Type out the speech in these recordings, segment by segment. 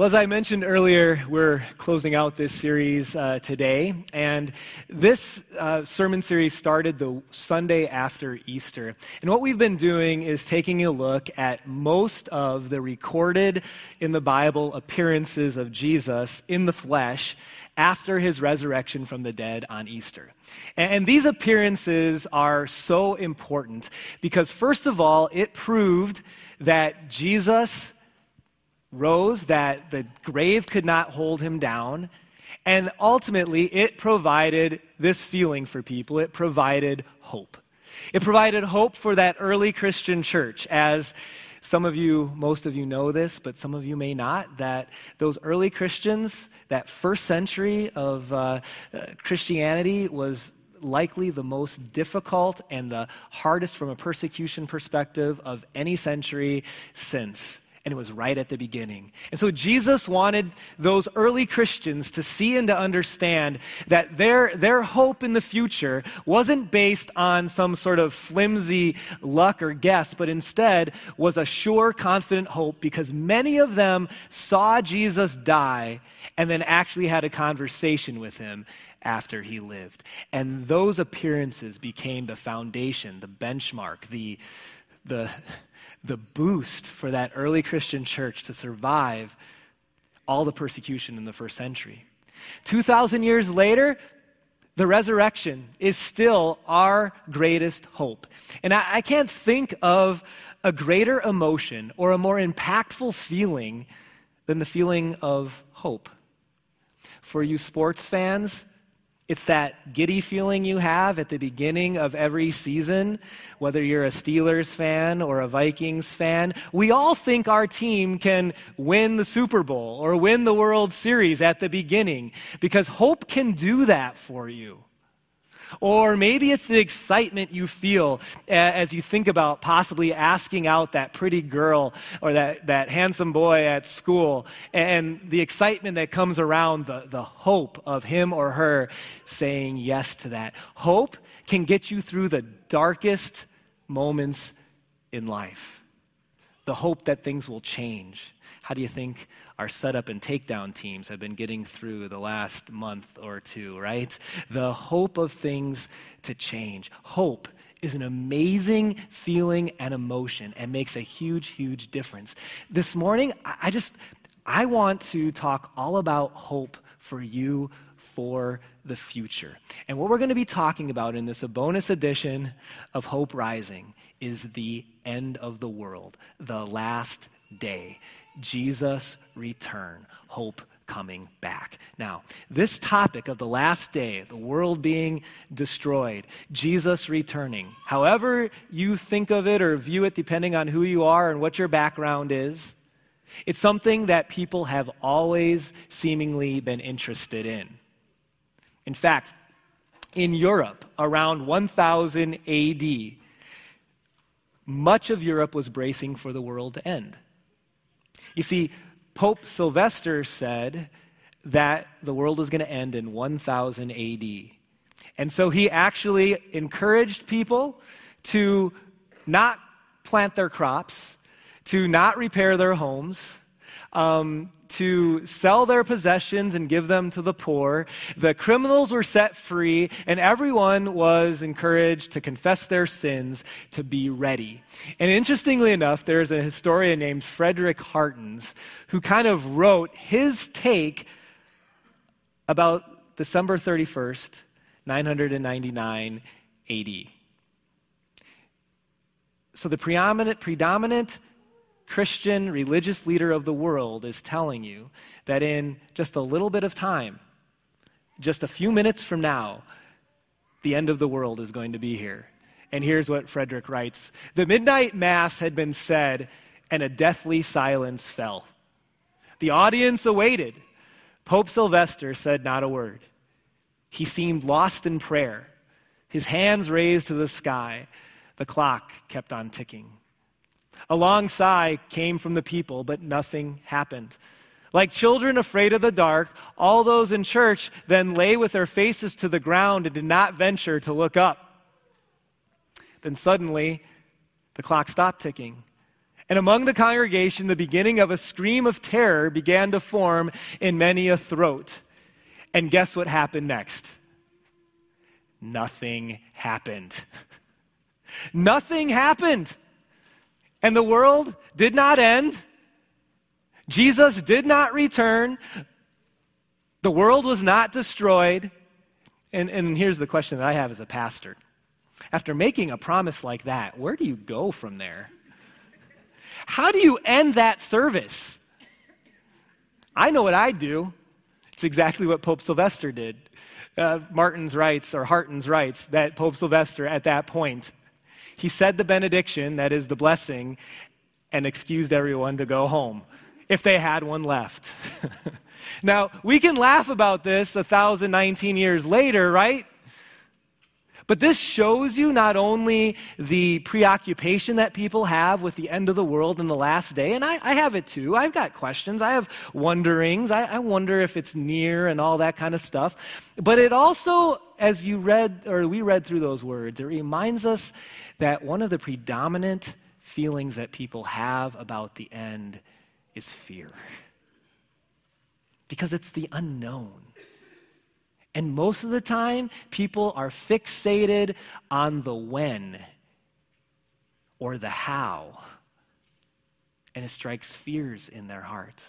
Well, as I mentioned earlier, we're closing out this series uh, today, and this uh, sermon series started the Sunday after Easter. And what we've been doing is taking a look at most of the recorded in the Bible appearances of Jesus in the flesh after his resurrection from the dead on Easter. And these appearances are so important because, first of all, it proved that Jesus rose, that the grave could not hold him down. And ultimately, it provided this feeling for people. It provided hope. It provided hope for that early Christian church, as some of you, most of you know this, but some of you may not, that those early Christians, that first century of uh, uh, Christianity was likely the most difficult and the hardest from a persecution perspective of any century since and it was right at the beginning. And so Jesus wanted those early Christians to see and to understand that their, their hope in the future wasn't based on some sort of flimsy luck or guess, but instead was a sure, confident hope because many of them saw Jesus die and then actually had a conversation with him after he lived. And those appearances became the foundation, the benchmark, the, the, the boost for that early Christian church to survive all the persecution in the first century. 2,000 years later, the resurrection is still our greatest hope. And I, I, can't think of a greater emotion or a more impactful feeling than the feeling of hope. For you sports fans, it's that giddy feeling you have at the beginning of every season, whether you're a Steelers fan or a Vikings fan. We all think our team can win the Super Bowl or win the World Series at the beginning because hope can do that for you. Or maybe it's the excitement you feel as you think about possibly asking out that pretty girl or that, that handsome boy at school and the excitement that comes around the, the hope of him or her saying yes to that. Hope can get you through the darkest moments in life. The hope that things will change. How do you think our setup and takedown teams have been getting through the last month or two, right? The hope of things to change. Hope is an amazing feeling and emotion and makes a huge, huge difference. This morning, I just, I want to talk all about hope for you for the future. And what we're going to be talking about in this bonus edition of Hope Rising is the end of the world, the last day. Jesus' return, hope coming back. Now, this topic of the last day, the world being destroyed, Jesus returning, however you think of it or view it, depending on who you are and what your background is, it's something that people have always seemingly been interested in. In fact, in Europe, around 1000 AD, much of Europe was bracing for the world to end. You see, Pope Sylvester said that the world was going to end in 1000 AD. And so he actually encouraged people to not plant their crops, to not repair their homes, um, to sell their possessions and give them to the poor. The criminals were set free, and everyone was encouraged to confess their sins, to be ready. And interestingly enough, there's a historian named Frederick Hartens who kind of wrote his take about December 31st, 999 AD. So the predominant, predominant Christian religious leader of the world is telling you that in just a little bit of time, just a few minutes from now, the end of the world is going to be here. And here's what Frederick writes The midnight mass had been said, and a deathly silence fell. The audience awaited. Pope Sylvester said not a word. He seemed lost in prayer, his hands raised to the sky. The clock kept on ticking. A long sigh came from the people, but nothing happened. Like children afraid of the dark, all those in church then lay with their faces to the ground and did not venture to look up. Then suddenly, the clock stopped ticking, And among the congregation, the beginning of a scream of terror began to form in many a throat. And guess what happened next? Nothing happened. Nothing happened. And the world did not end. Jesus did not return. The world was not destroyed. And, and here's the question that I have as a pastor. After making a promise like that, where do you go from there? How do you end that service? I know what I do. It's exactly what Pope Sylvester did. Uh, Martin's writes, or Harton's writes, that Pope Sylvester at that point, he said the benediction, that is the blessing, and excused everyone to go home if they had one left. now, we can laugh about this 1,019 years later, right? But this shows you not only the preoccupation that people have with the end of the world and the last day, and I, I have it too. I've got questions, I have wonderings. I, I wonder if it's near and all that kind of stuff. But it also, as you read, or we read through those words, it reminds us that one of the predominant feelings that people have about the end is fear. Because it's the unknown. And most of the time, people are fixated on the when or the how. And it strikes fears in their heart.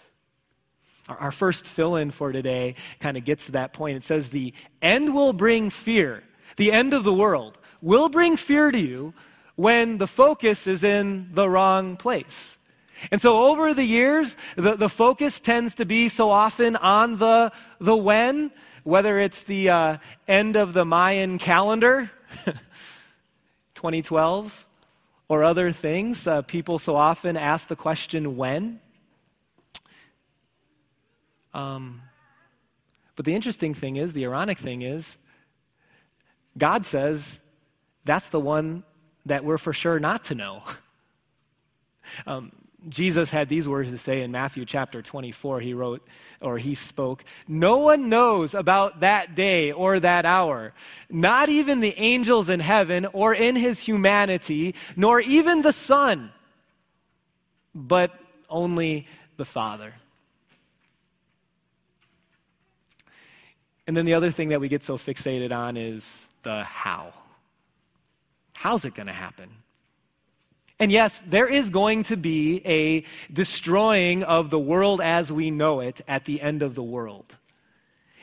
Our, first fill in for today kind of gets to that point. It says, The end will bring fear. The end of the world will bring fear to you when the focus is in the wrong place. And so over the years, the, the focus tends to be so often on the, the when whether it's the uh, end of the Mayan calendar, 2012, or other things, uh, people so often ask the question, when? Um, but the interesting thing is, the ironic thing is, God says that's the one that we're for sure not to know. Um, Jesus had these words to say in Matthew chapter 24. He wrote, or he spoke, No one knows about that day or that hour, not even the angels in heaven or in his humanity, nor even the Son, but only the Father. And then the other thing that we get so fixated on is the how. How's it going to happen? And yes, there is going to be a destroying of the world as we know it at the end of the world.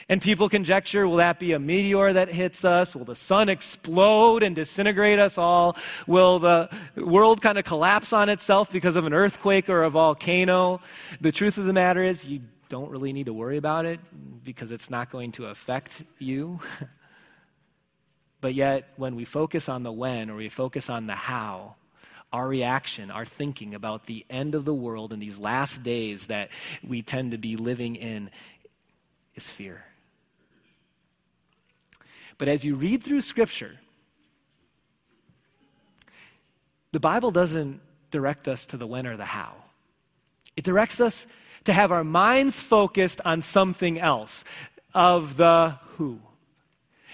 And people conjecture will that be a meteor that hits us? Will the sun explode and disintegrate us all? Will the world kind of collapse on itself because of an earthquake or a volcano? The truth of the matter is, you don't really need to worry about it because it's not going to affect you. but yet, when we focus on the when or we focus on the how, our reaction, our thinking about the end of the world and these last days that we tend to be living in is fear. But as you read through Scripture, the Bible doesn't direct us to the when or the how. It directs us to have our minds focused on something else of the who.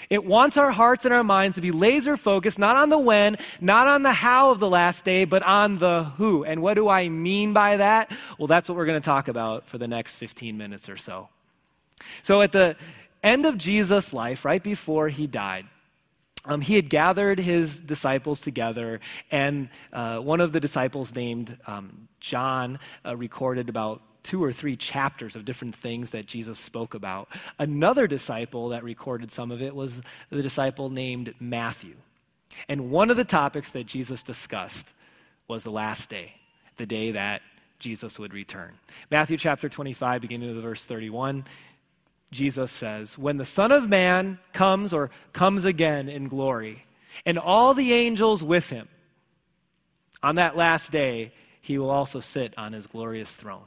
It wants our hearts and our minds to be laser focused, not on the when, not on the how of the last day, but on the who. And what do I mean by that? Well, that's what we're going to talk about for the next 15 minutes or so. So, at the end of Jesus' life, right before he died, um, he had gathered his disciples together, and uh, one of the disciples named um, John uh, recorded about two or three chapters of different things that Jesus spoke about. Another disciple that recorded some of it was the disciple named Matthew. And one of the topics that Jesus discussed was the last day, the day that Jesus would return. Matthew chapter 25, beginning with verse 31, Jesus says, When the Son of Man comes or comes again in glory, and all the angels with him, on that last day, he will also sit on his glorious throne.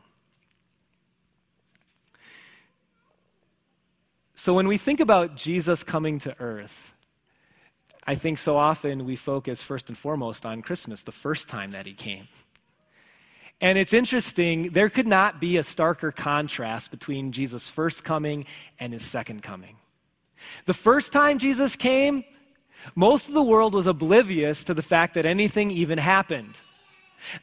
So when we think about Jesus coming to earth, I think so often we focus first and foremost on Christmas, the first time that he came. And it's interesting, there could not be a starker contrast between Jesus' first coming and his second coming. The first time Jesus came, most of the world was oblivious to the fact that anything even happened.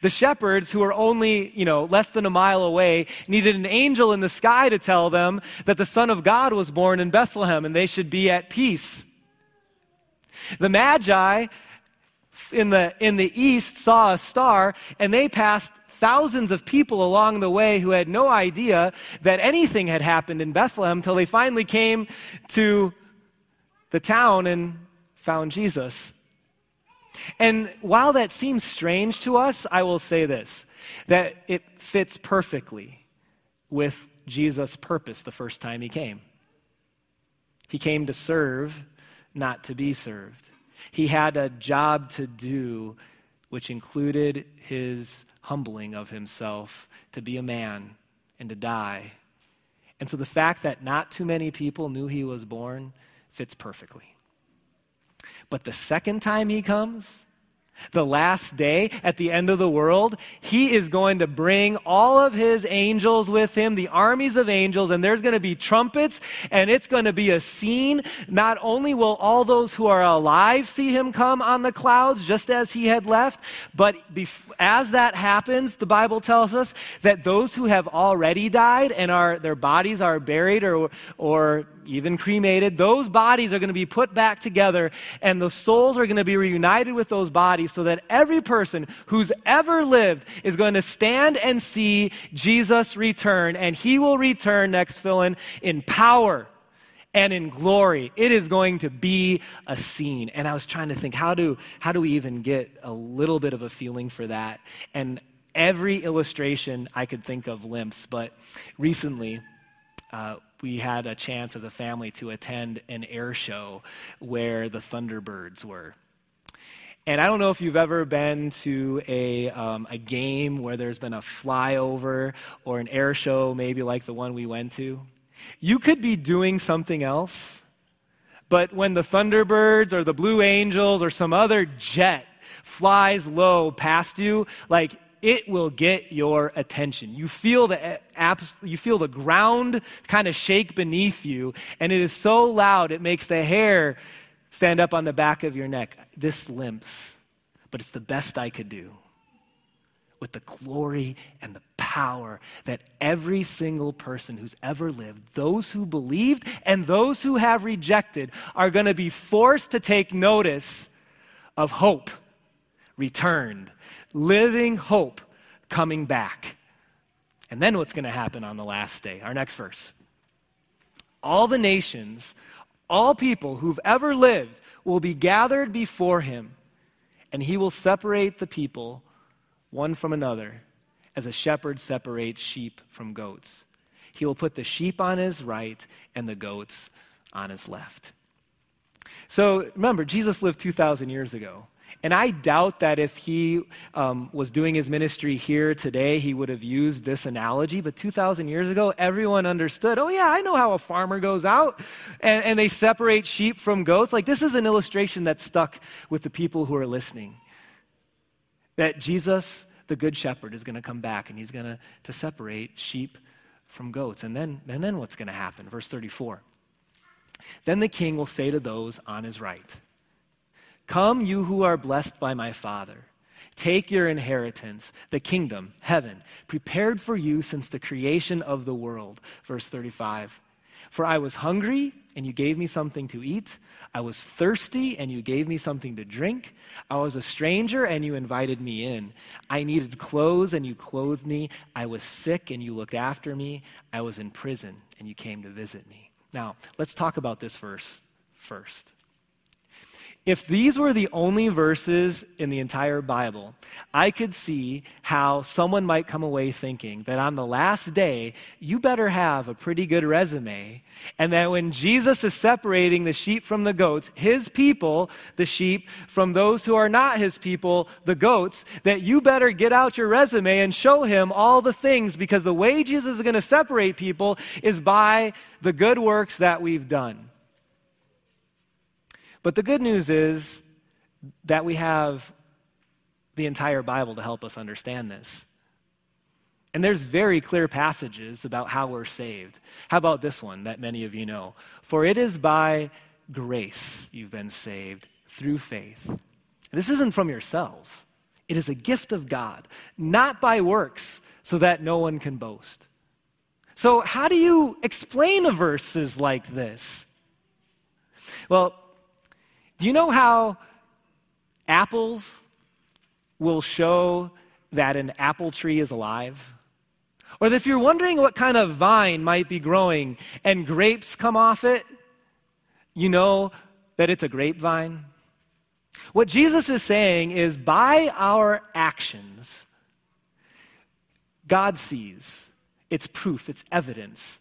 The shepherds, who were only, you know, less than a mile away, needed an angel in the sky to tell them that the Son of God was born in Bethlehem and they should be at peace. The Magi in the, in the east saw a star and they passed thousands of people along the way who had no idea that anything had happened in Bethlehem until they finally came to the town and found Jesus. And while that seems strange to us, I will say this that it fits perfectly with Jesus' purpose the first time he came. He came to serve, not to be served. He had a job to do, which included his humbling of himself to be a man and to die. And so the fact that not too many people knew he was born fits perfectly. But the second time he comes, the last day at the end of the world, he is going to bring all of his angels with him, the armies of angels, and there's going to be trumpets, and it's going to be a scene. Not only will all those who are alive see him come on the clouds, just as he had left, but as that happens, the Bible tells us that those who have already died and are, their bodies are buried or, or even cremated, those bodies are going to be put back together, and the souls are going to be reunited with those bodies so that every person who's ever lived is going to stand and see Jesus return, and he will return, next fill in, in power and in glory. It is going to be a scene. And I was trying to think, how do, how do we even get a little bit of a feeling for that? And every illustration I could think of limps, but recently, uh, we had a chance as a family to attend an air show where the Thunderbirds were. And I don't know if you've ever been to a, um, a game where there's been a flyover or an air show, maybe like the one we went to. You could be doing something else, but when the Thunderbirds or the Blue Angels or some other jet flies low past you, like it will get your attention. You feel the, you feel the ground kind of shake beneath you, and it is so loud it makes the hair stand up on the back of your neck. This limps, but it's the best I could do with the glory and the power that every single person who's ever lived, those who believed and those who have rejected, are going to be forced to take notice of hope returned living hope coming back. And then what's going to happen on the last day? Our next verse. All the nations, all people who've ever lived will be gathered before him, and he will separate the people one from another as a shepherd separates sheep from goats. He will put the sheep on his right and the goats on his left. So remember, Jesus lived 2,000 years ago. And I doubt that if he um, was doing his ministry here today, he would have used this analogy. But 2,000 years ago, everyone understood oh, yeah, I know how a farmer goes out and, and they separate sheep from goats. Like, this is an illustration that stuck with the people who are listening. That Jesus, the Good Shepherd, is going to come back and he's going to, separate sheep from goats. And then, and then what's going to happen? Verse 34. Then the king will say to those on his right, Come, you who are blessed by my Father. Take your inheritance, the kingdom, heaven, prepared for you since the creation of the world. Verse 35. For I was hungry, and you gave me something to eat. I was thirsty, and you gave me something to drink. I was a stranger, and you invited me in. I needed clothes, and you clothed me. I was sick, and you looked after me. I was in prison, and you came to visit me. Now, let's talk about this verse first. If these were the only verses in the entire Bible, I could see how someone might come away thinking that on the last day, you better have a pretty good resume, and that when Jesus is separating the sheep from the goats, his people, the sheep, from those who are not his people, the goats, that you better get out your resume and show him all the things because the way Jesus is going to separate people is by the good works that we've done. But the good news is that we have the entire Bible to help us understand this. And there's very clear passages about how we're saved. How about this one that many of you know? For it is by grace you've been saved through faith. this isn't from yourselves, It is a gift of God, not by works, so that no one can boast. So, how do you explain verses like this? Well, do you know how apples will show that an apple tree is alive? Or if you're wondering what kind of vine might be growing and grapes come off it, you know that it's a grapevine? What Jesus is saying is by our actions, God sees. It's proof, it's evidence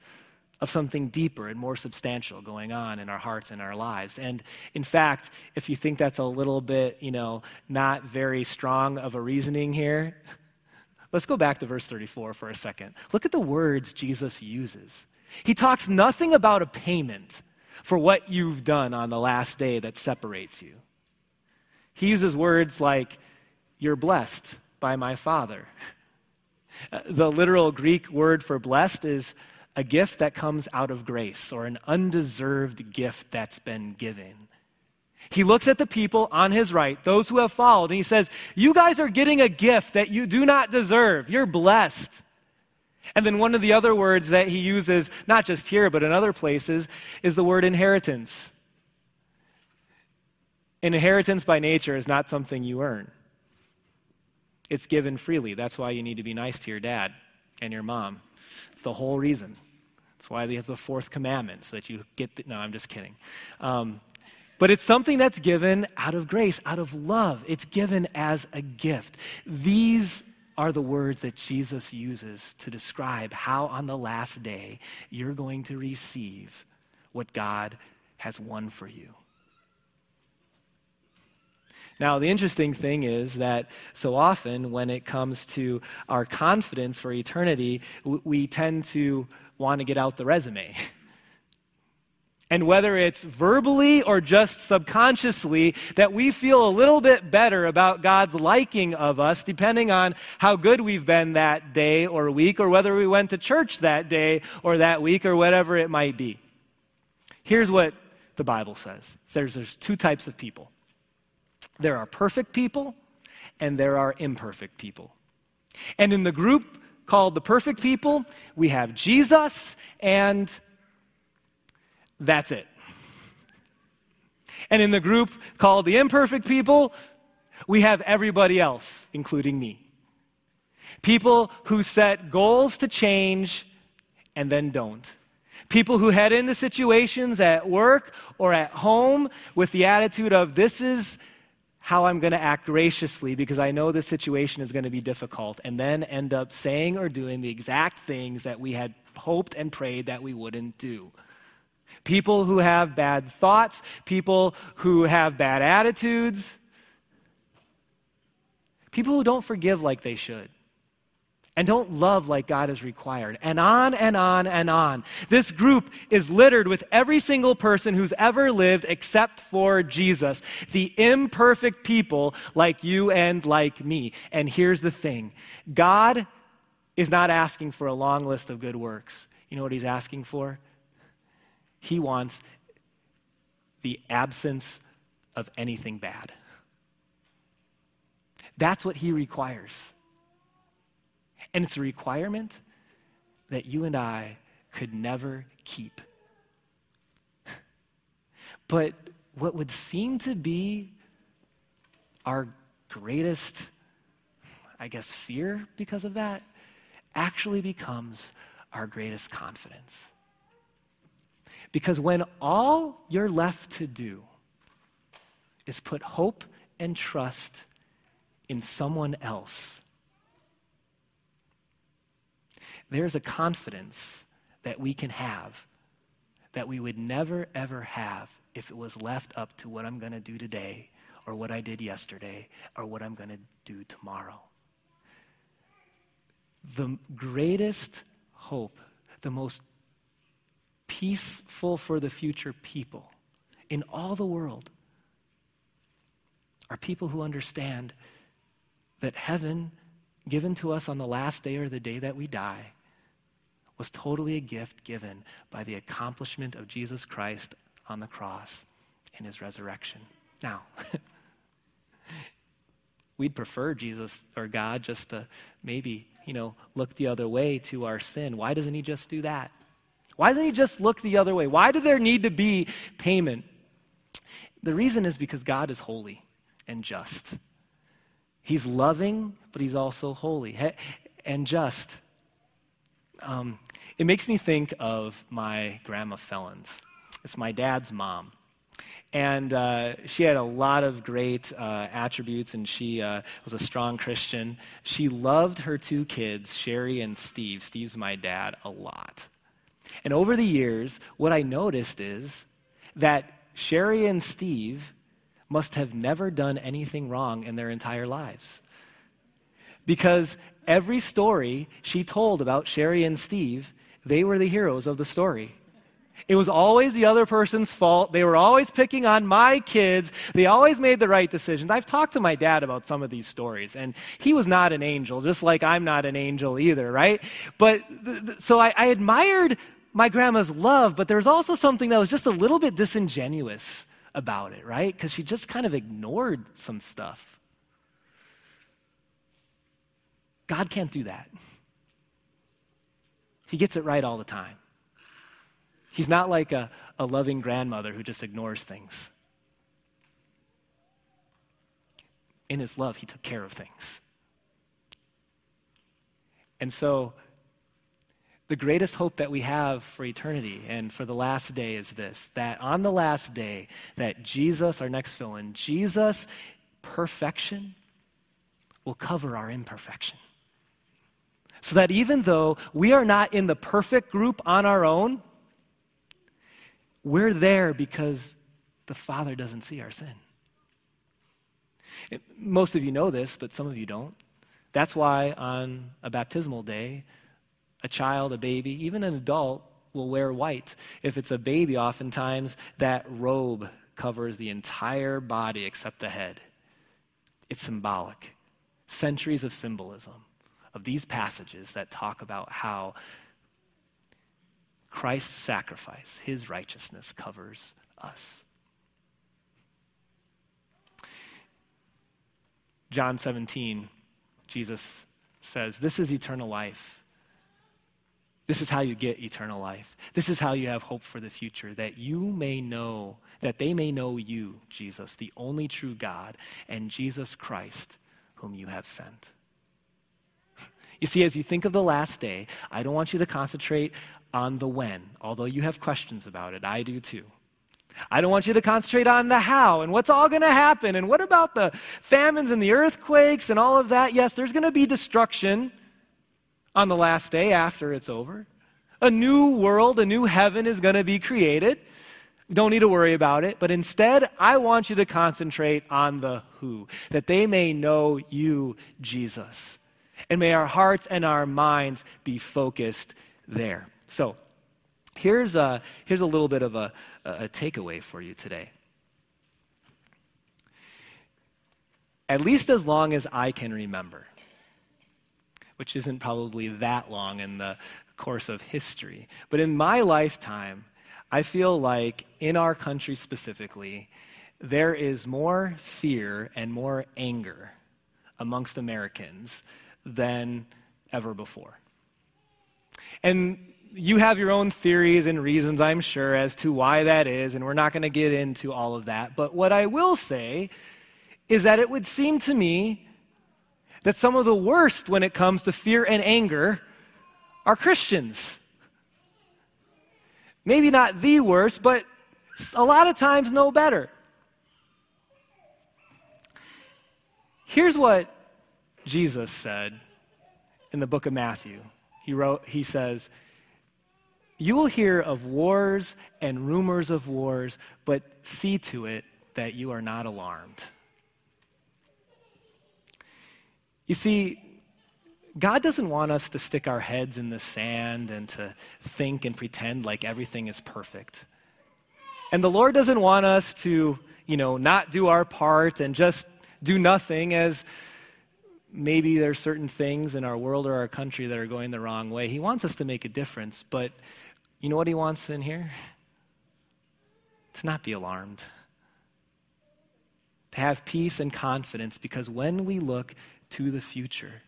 of something deeper and more substantial going on in our hearts and our lives. And in fact, if you think that's a little bit, you know, not very strong of a reasoning here, let's go back to verse 34 for a second. Look at the words Jesus uses. He talks nothing about a payment for what you've done on the last day that separates you. He uses words like, You're blessed by my Father. The literal Greek word for blessed is a gift that comes out of grace or an undeserved gift that's been given. He looks at the people on his right, those who have followed, and he says, You guys are getting a gift that you do not deserve. You're blessed. And then one of the other words that he uses, not just here, but in other places, is the word inheritance. Inheritance by nature is not something you earn, it's given freely. That's why you need to be nice to your dad and your mom. It's the whole reason. That's why he has the fourth commandment, so that you get the, no, I'm just kidding. Um, but it's something that's given out of grace, out of love. It's given as a gift. These are the words that Jesus uses to describe how on the last day you're going to receive what God has won for you. Now, the interesting thing is that so often when it comes to our confidence for eternity, we tend to want to get out the resume. And whether it's verbally or just subconsciously, that we feel a little bit better about God's liking of us, depending on how good we've been that day or week, or whether we went to church that day or that week, or whatever it might be. Here's what the Bible says there's, there's two types of people there are perfect people, and there are imperfect people. And in the group called the perfect people, we have Jesus, and that's it. And in the group called the imperfect people, we have everybody else, including me. People who set goals to change and then don't. People who head into situations at work or at home with the attitude of, this is how I'm going to act graciously because I know this situation is going to be difficult, and then end up saying or doing the exact things that we had hoped and prayed that we wouldn't do. People who have bad thoughts, people who have bad attitudes, people who don't forgive like they should and don't love like God is required. And on and on and on. This group is littered with every single person who's ever lived except for Jesus, the imperfect people like you and like me. And here's the thing God is not asking for a long list of good works. You know what he's asking for? He wants the absence of anything bad. That's what he requires. And it's a requirement that you and I could never keep. But what would seem to be our greatest, I guess, fear because of that actually becomes our greatest confidence. Because when all you're left to do is put hope and trust in someone else, there's a confidence that we can have that we would never, ever have if it was left up to what I'm going to do today or what I did yesterday or what I'm going to do tomorrow. The greatest hope, the most peaceful for the future people in all the world are people who understand that heaven given to us on the last day or the day that we die was totally a gift given by the accomplishment of Jesus Christ on the cross and his resurrection. Now, We'd prefer Jesus or God just to maybe, you know, look the other way to our sin. Why doesn't he just do that? Why doesn't he just look the other way? Why do there need to be payment? The reason is because God is holy and just. He's loving, but he's also holy and just. Um, it makes me think of my grandma Felons. It's my dad's mom. And uh, she had a lot of great uh, attributes, and she uh, was a strong Christian. She loved her two kids, Sherry and Steve. Steve's my dad, a lot. And over the years, what I noticed is that Sherry and Steve must have never done anything wrong in their entire lives. Because every story she told about Sherry and Steve, they were the heroes of the story. It was always the other person's fault. They were always picking on my kids. They always made the right decisions. I've talked to my dad about some of these stories, and he was not an angel, just like I'm not an angel either, right? But so I, I admired my grandma's love, but there was also something that was just a little bit disingenuous about it, right? Because she just kind of ignored some stuff. God can't do that. He gets it right all the time. He's not like a, a loving grandmother who just ignores things. In his love, he took care of things. And so, the greatest hope that we have for eternity and for the last day is this that on the last day that jesus our next fill in jesus perfection will cover our imperfection so that even though we are not in the perfect group on our own we're there because the Father doesn't see our sin. It, most of you know this, but some of you don't. That's why on a baptismal day, a child, a baby, even an adult will wear white. If it's a baby, oftentimes that robe covers the entire body except the head. It's symbolic. Centuries of symbolism of these passages that talk about how Christ's sacrifice, his righteousness, covers us. John 17, Jesus says, This is eternal life. This is how you get eternal life. This is how you have hope for the future, that you may know, that they may know you, Jesus, the only true God, and Jesus Christ, whom you have sent. You see, as you think of the last day, I don't want you to concentrate on the when, although you have questions about it. I do too. I don't want you to concentrate on the how and what's all going to happen and what about the famines and the earthquakes and all of that. Yes, there's going to be destruction on the last day after it's over. A new world, a new heaven is going to be created. Don't need to worry about it. But instead, I want you to concentrate on the who, that they may know you, Jesus. And may our hearts and our minds be focused there. So, here's a, here's a little bit of a, a takeaway for you today. At least as long as I can remember, which isn't probably that long in the course of history, but in my lifetime, I feel like in our country specifically, there is more fear and more anger amongst Americans than ever before. And you have your own theories and reasons, I'm sure, as to why that is, and we're not going to get into all of that. But what I will say is that it would seem to me that some of the worst when it comes to fear and anger are Christians. Maybe not the worst, but a lot of times no better. Here's what Jesus said in the book of Matthew. He wrote, he says, you will hear of wars and rumors of wars, but see to it that you are not alarmed. You see, God doesn't want us to stick our heads in the sand and to think and pretend like everything is perfect. And the Lord doesn't want us to, you know, not do our part and just do nothing as maybe there's certain things in our world or our country that are going the wrong way. He wants us to make a difference, but you know what he wants in here? To not be alarmed, to have peace and confidence because when we look to the future,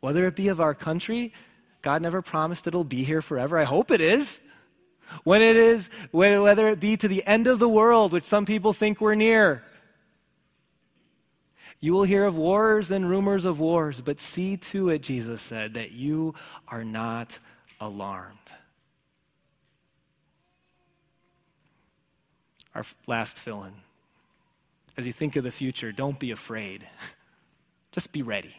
whether it be of our country, God never promised it'll be here forever. I hope it is. When it is, whether it be to the end of the world, which some people think we're near. You will hear of wars and rumors of wars, but see to it, Jesus said, that you are not alarmed. Our last fill in. As you think of the future, don't be afraid. Just be ready.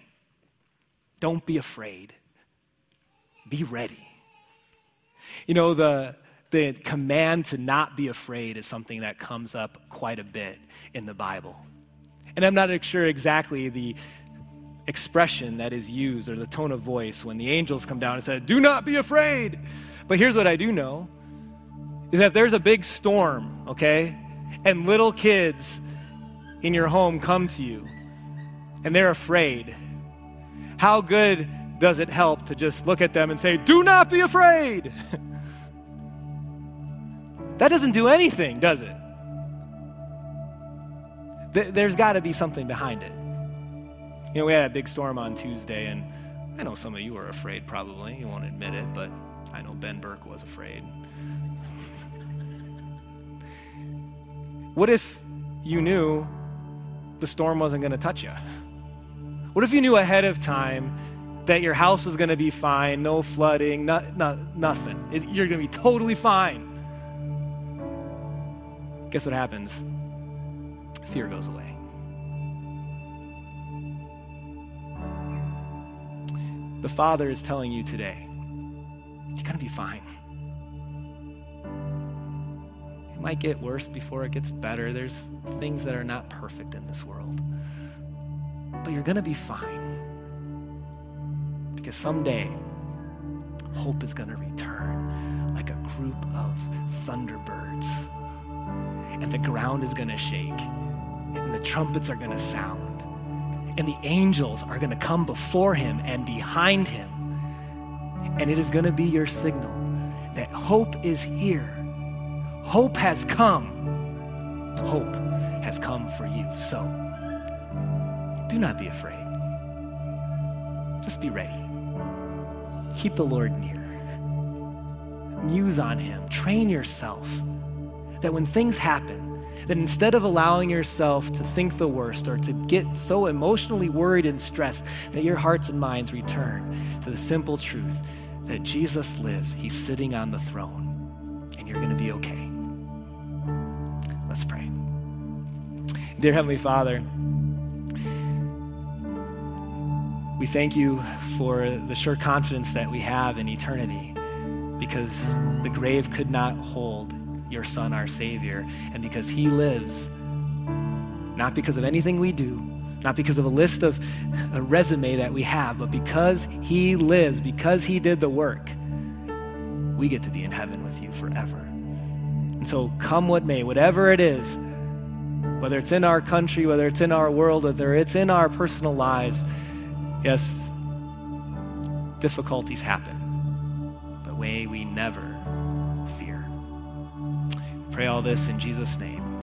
Don't be afraid. Be ready. You know, the, the command to not be afraid is something that comes up quite a bit in the Bible. And I'm not sure exactly the expression that is used or the tone of voice when the angels come down and say, Do not be afraid. But here's what I do know is that if there's a big storm, okay, and little kids in your home come to you and they're afraid, how good does it help to just look at them and say, Do not be afraid? that doesn't do anything, does it? There's got to be something behind it. You know, we had a big storm on Tuesday, and I know some of you are afraid probably. You won't admit it, but I know Ben Burke was afraid. what if you knew the storm wasn't going to touch you? What if you knew ahead of time that your house was going to be fine, no flooding, not, not, nothing? It, you're going to be totally fine. Guess what happens? Fear goes away. The Father is telling you today, you're going to be fine. It might get worse before it gets better. There's things that are not perfect in this world. But you're going to be fine. Because someday, hope is going to return like a group of thunderbirds. And the ground is going to shake. And the trumpets are going to sound. And the angels are going to come before him and behind him. And it is going to be your signal that hope is here. Hope has come. Hope has come for you. So do not be afraid. Just be ready. Keep the Lord near. Muse on him. Train yourself that when things happen, that instead of allowing yourself to think the worst or to get so emotionally worried and stressed, that your hearts and minds return to the simple truth that Jesus lives. He's sitting on the throne, and you're going to be okay. Let's pray. Dear Heavenly Father, we thank you for the sure confidence that we have in eternity because the grave could not hold your Son, our Savior, and because He lives, not because of anything we do, not because of a list of a resume that we have, but because He lives, because He did the work, we get to be in heaven with you forever. And so, come what may, whatever it is, whether it's in our country, whether it's in our world, whether it's in our personal lives, yes, difficulties happen, but may we never pray all this in Jesus' name.